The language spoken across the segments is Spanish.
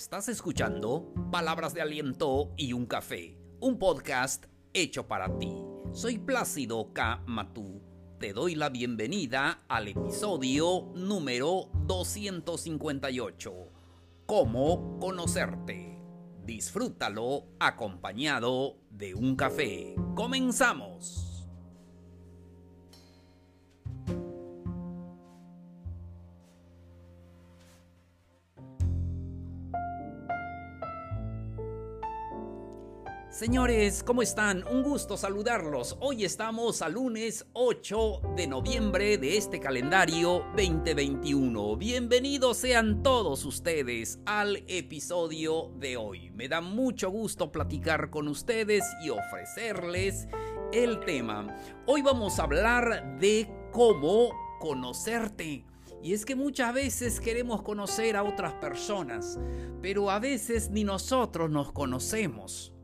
Estás escuchando Palabras de Aliento y un Café, un podcast hecho para ti. Soy Plácido K. Matú. Te doy la bienvenida al episodio número 258. ¿Cómo conocerte? Disfrútalo acompañado de un café. Comenzamos. Señores, ¿cómo están? Un gusto saludarlos. Hoy estamos a lunes 8 de noviembre de este calendario 2021. Bienvenidos sean todos ustedes al episodio de hoy. Me da mucho gusto platicar con ustedes y ofrecerles el tema. Hoy vamos a hablar de cómo conocerte. Y es que muchas veces queremos conocer a otras personas, pero a veces ni nosotros nos conocemos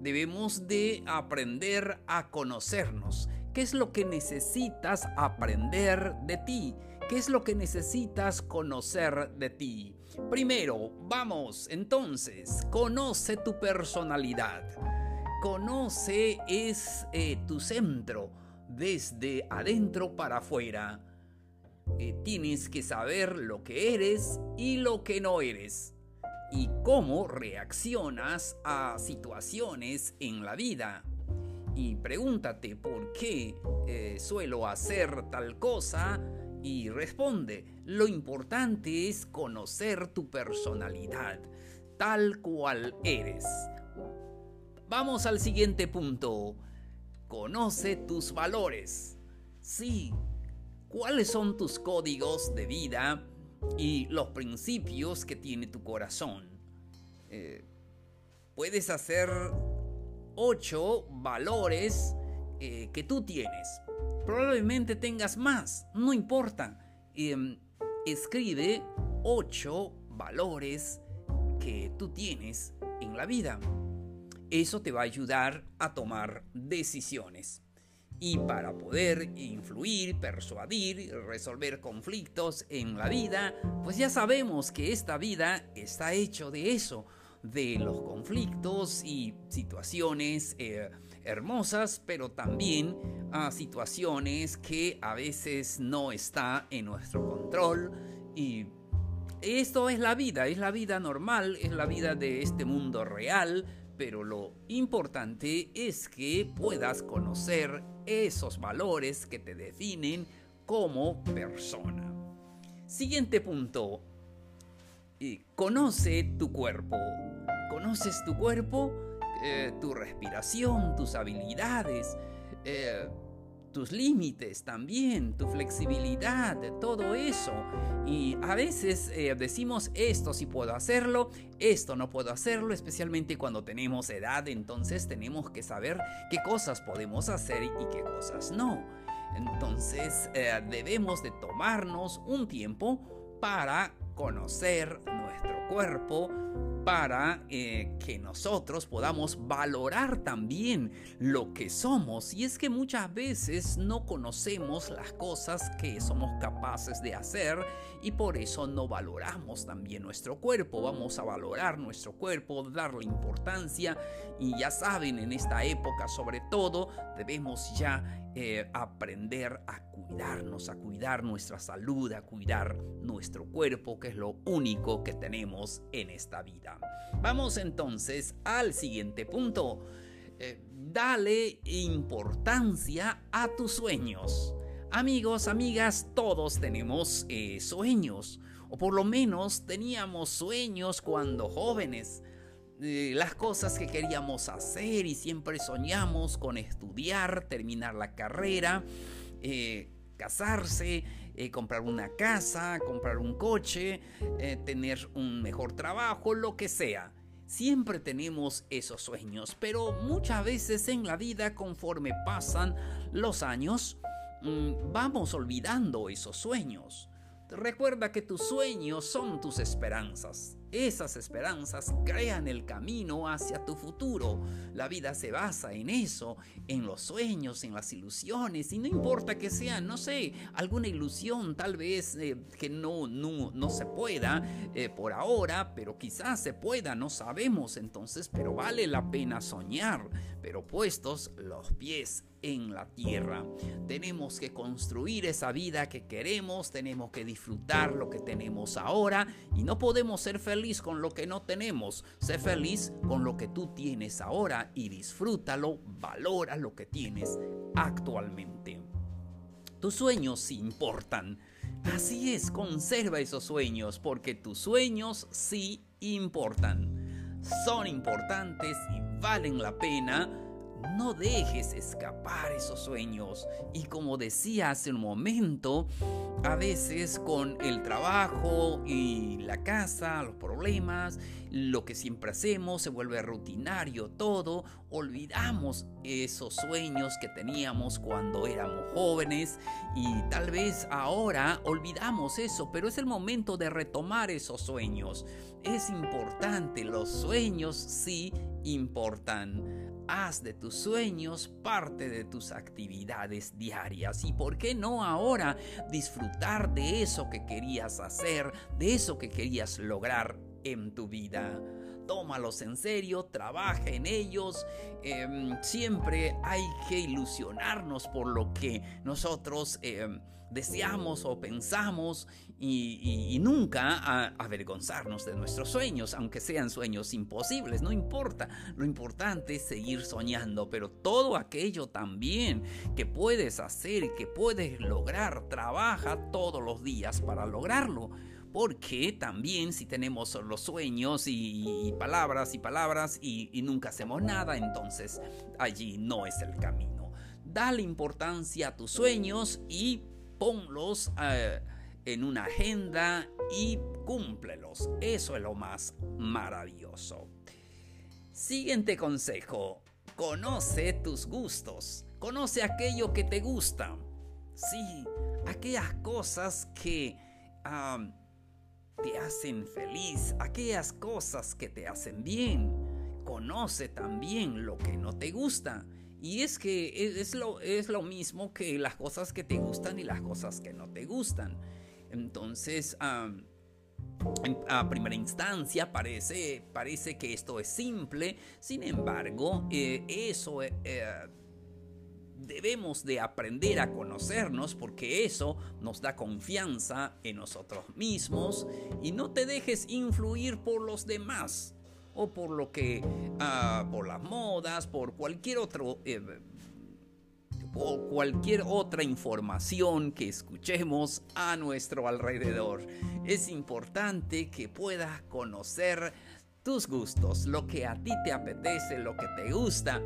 debemos de aprender a conocernos. ¿Qué es lo que necesitas aprender de ti? ¿Qué es lo que necesitas conocer de ti? Primero, vamos, entonces, conoce tu personalidad. Conoce es eh, tu centro, desde adentro para afuera. Eh, tienes que saber lo que eres y lo que no eres y cómo reaccionas a situaciones en la vida. Y pregúntate por qué eh, suelo hacer tal cosa y responde, lo importante es conocer tu personalidad, tal cual eres. Vamos al siguiente punto. Conoce tus valores. Sí, ¿cuáles son tus códigos de vida y los principios que tiene tu corazón. Eh, puedes hacer ocho valores eh, que tú tienes. Probablemente tengas más, no importa. Em, escribe ocho valores que tú tienes en la vida. Eso te va a ayudar a tomar decisiones. Y para poder influir, persuadir, resolver conflictos en la vida, pues ya sabemos que esta vida está hecho de eso, de los conflictos y situaciones eh, hermosas, pero también a situaciones que a veces no está en nuestro control. Y esto es la vida, es la vida normal, es la vida de este mundo real, pero lo importante es que puedas conocer esos valores que te definen como persona. Siguiente punto. Conoce tu cuerpo. ¿Conoces tu cuerpo? Eh, tu respiración, tus habilidades, eh, tus límites también, tu flexibilidad, todo eso. Y a veces eh, decimos esto sí puedo hacerlo, esto no puedo hacerlo, especialmente cuando tenemos edad, entonces tenemos que saber qué cosas podemos hacer y qué cosas no. Entonces eh, debemos de tomarnos un tiempo para conocer nuestro cuerpo, para eh, que nosotros podamos valorar también lo que somos. Y es que muchas veces no conocemos las cosas que somos capaces de hacer y por eso no valoramos también nuestro cuerpo. Vamos a valorar nuestro cuerpo, darle importancia y ya saben, en esta época sobre todo debemos ya eh, aprender a cuidarnos, a cuidar nuestra salud, a cuidar nuestro cuerpo, que es lo único que tenemos en esta vida. Vamos entonces al siguiente punto. Eh, dale importancia a tus sueños. Amigos, amigas, todos tenemos eh, sueños, o por lo menos teníamos sueños cuando jóvenes. Eh, las cosas que queríamos hacer y siempre soñamos con estudiar, terminar la carrera, casarse, eh, comprar una casa, comprar un coche, eh, tener un mejor trabajo, lo que sea. Siempre tenemos esos sueños, pero muchas veces en la vida conforme pasan los años, mm, vamos olvidando esos sueños. Recuerda que tus sueños son tus esperanzas. Esas esperanzas crean el camino hacia tu futuro. La vida se basa en eso, en los sueños, en las ilusiones, y no importa que sea, no sé, alguna ilusión tal vez eh, que no, no, no, se pueda eh, por ahora, pero quizás se pueda, no sabemos entonces, pero vale la pena soñar, pero puestos los pies en la tierra. Tenemos que construir esa vida que queremos, tenemos que disfrutar lo que tenemos ahora y no podemos ser feliz con lo que no tenemos. Sé feliz con lo que tú tienes ahora y disfrútalo, valora lo que tienes actualmente. Tus sueños importan. Así es, conserva esos sueños porque tus sueños sí importan. Son importantes y valen la pena no dejes escapar esos sueños. Y como decía hace un momento, a veces con el trabajo y la casa, los problemas, lo que siempre hacemos se vuelve rutinario todo, olvidamos esos sueños que teníamos cuando éramos jóvenes y tal vez ahora olvidamos eso, pero es el momento de retomar esos sueños. Es importante, los sueños sí importan. Haz de tus sueños parte de tus actividades diarias. Y por qué no ahora disfrutar de eso que querías hacer, de eso que querías lograr en tu vida tómalos en serio, trabaja en ellos. Em, siempre hay que ilusionarnos por lo que nosotros em, deseamos o pensamos y, nunca avergonzarnos de nuestros sueños, aunque sean sueños imposibles, no importa. Lo importante es seguir soñando, pero todo aquello también que puedes hacer, que puedes lograr, trabaja todos los días para lograrlo. Porque también si tenemos los sueños y, palabras y palabras y, nunca hacemos nada, entonces allí no es el camino. Dale importancia a tus sueños y ponlos eh, en una agenda y cúmplelos. Eso es lo más maravilloso. Siguiente consejo. Conoce tus gustos. Conoce aquello que te gusta. Sí, aquellas cosas que te hacen feliz, aquellas cosas que te hacen bien. Conoce también lo que no te gusta. Y es que es lo, es lo mismo que las cosas que te gustan y las cosas que no te gustan. Entonces, a primera instancia parece, parece que esto es simple, sin embargo, eh, eso eh, debemos de aprender a conocernos porque eso nos da confianza en nosotros mismos y no te dejes influir por los demás o por lo que ah, por las modas por cualquier otro eh, por cualquier otra información que escuchemos a nuestro alrededor. Es importante que puedas conocer tus gustos, lo que a ti te apetece, lo que te gusta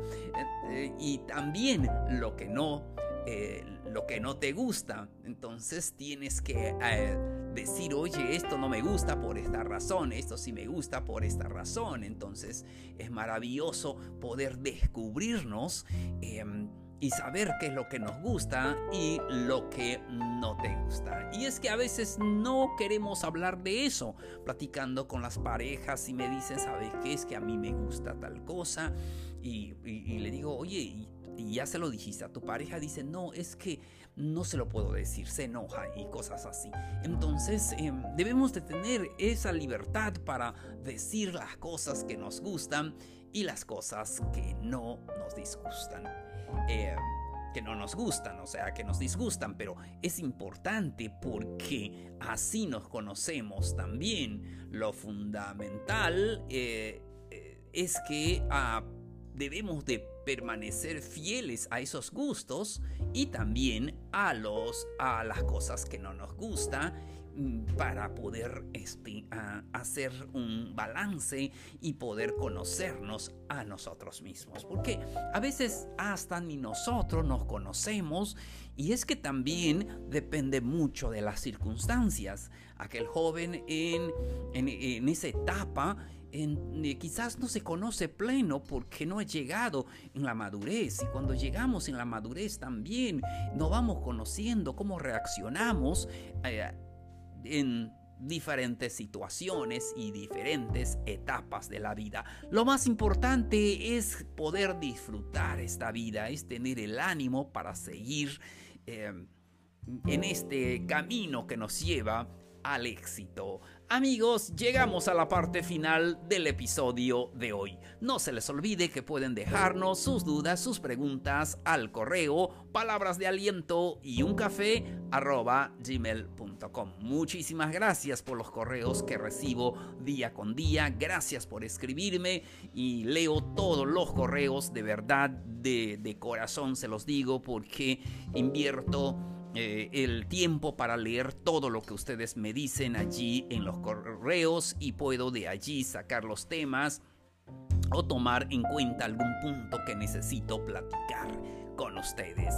eh, y también lo que no, eh, lo que no te gusta. Entonces tienes que eh, decir, oye, esto no me gusta por esta razón, esto sí me gusta por esta razón. Entonces es maravilloso poder descubrirnos em, y saber qué es lo que nos gusta y lo que no te gusta. Y es que a veces no queremos hablar de eso, platicando con las parejas y me dicen, ¿sabes qué? Es que a mí me gusta tal cosa. Y, le digo, oye, y, ya se lo dijiste a tu pareja, dice, no, es que no se lo puedo decir, se enoja y cosas así. Entonces em, debemos de tener esa libertad para decir las cosas que nos gustan y las cosas que no nos disgustan. Eh, que no nos gustan, o sea, que nos disgustan, pero es importante porque así nos conocemos también. Lo fundamental eh, eh, es que ah, debemos de permanecer fieles a esos gustos y también a los a las cosas que no nos gustan Mm, para poder este, hacer un balance y poder conocernos a nosotros mismos. Porque a veces hasta ni nosotros nos conocemos y es que también depende mucho de las circunstancias. Aquel joven en, en, esa etapa eh, quizás no se conoce pleno porque no ha llegado en la madurez. Y cuando llegamos en la madurez también nos vamos conociendo cómo reaccionamos eh, en diferentes situaciones y diferentes etapas de la vida. Lo más importante es poder disfrutar esta vida, es tener el ánimo para seguir eh, en este camino que nos lleva al éxito. Amigos, llegamos a la parte final del episodio de hoy. No se les olvide que pueden dejarnos sus dudas, sus preguntas al correo palabras de aliento y un café gmail.com. Muchísimas gracias por los correos que recibo día con día. Gracias por escribirme y leo todos los correos de verdad, de, de corazón se los digo porque invierto eh, el tiempo para leer todo lo que ustedes me dicen allí en los correos y puedo de allí sacar los temas o tomar en cuenta algún punto que necesito platicar con ustedes.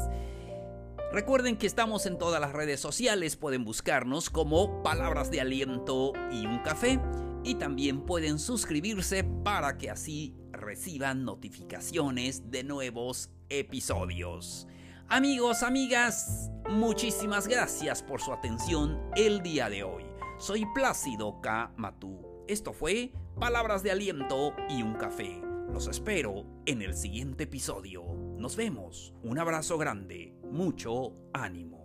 Recuerden que estamos en todas las redes sociales, pueden buscarnos como Palabras de Aliento y un café y también pueden suscribirse para que así reciban notificaciones de nuevos episodios. Amigos, amigas, muchísimas gracias por su atención el día de hoy. Soy Plácido K. Matú. Esto fue Palabras de Aliento y un Café. Los espero en el siguiente episodio. Nos vemos. Un abrazo grande. Mucho ánimo.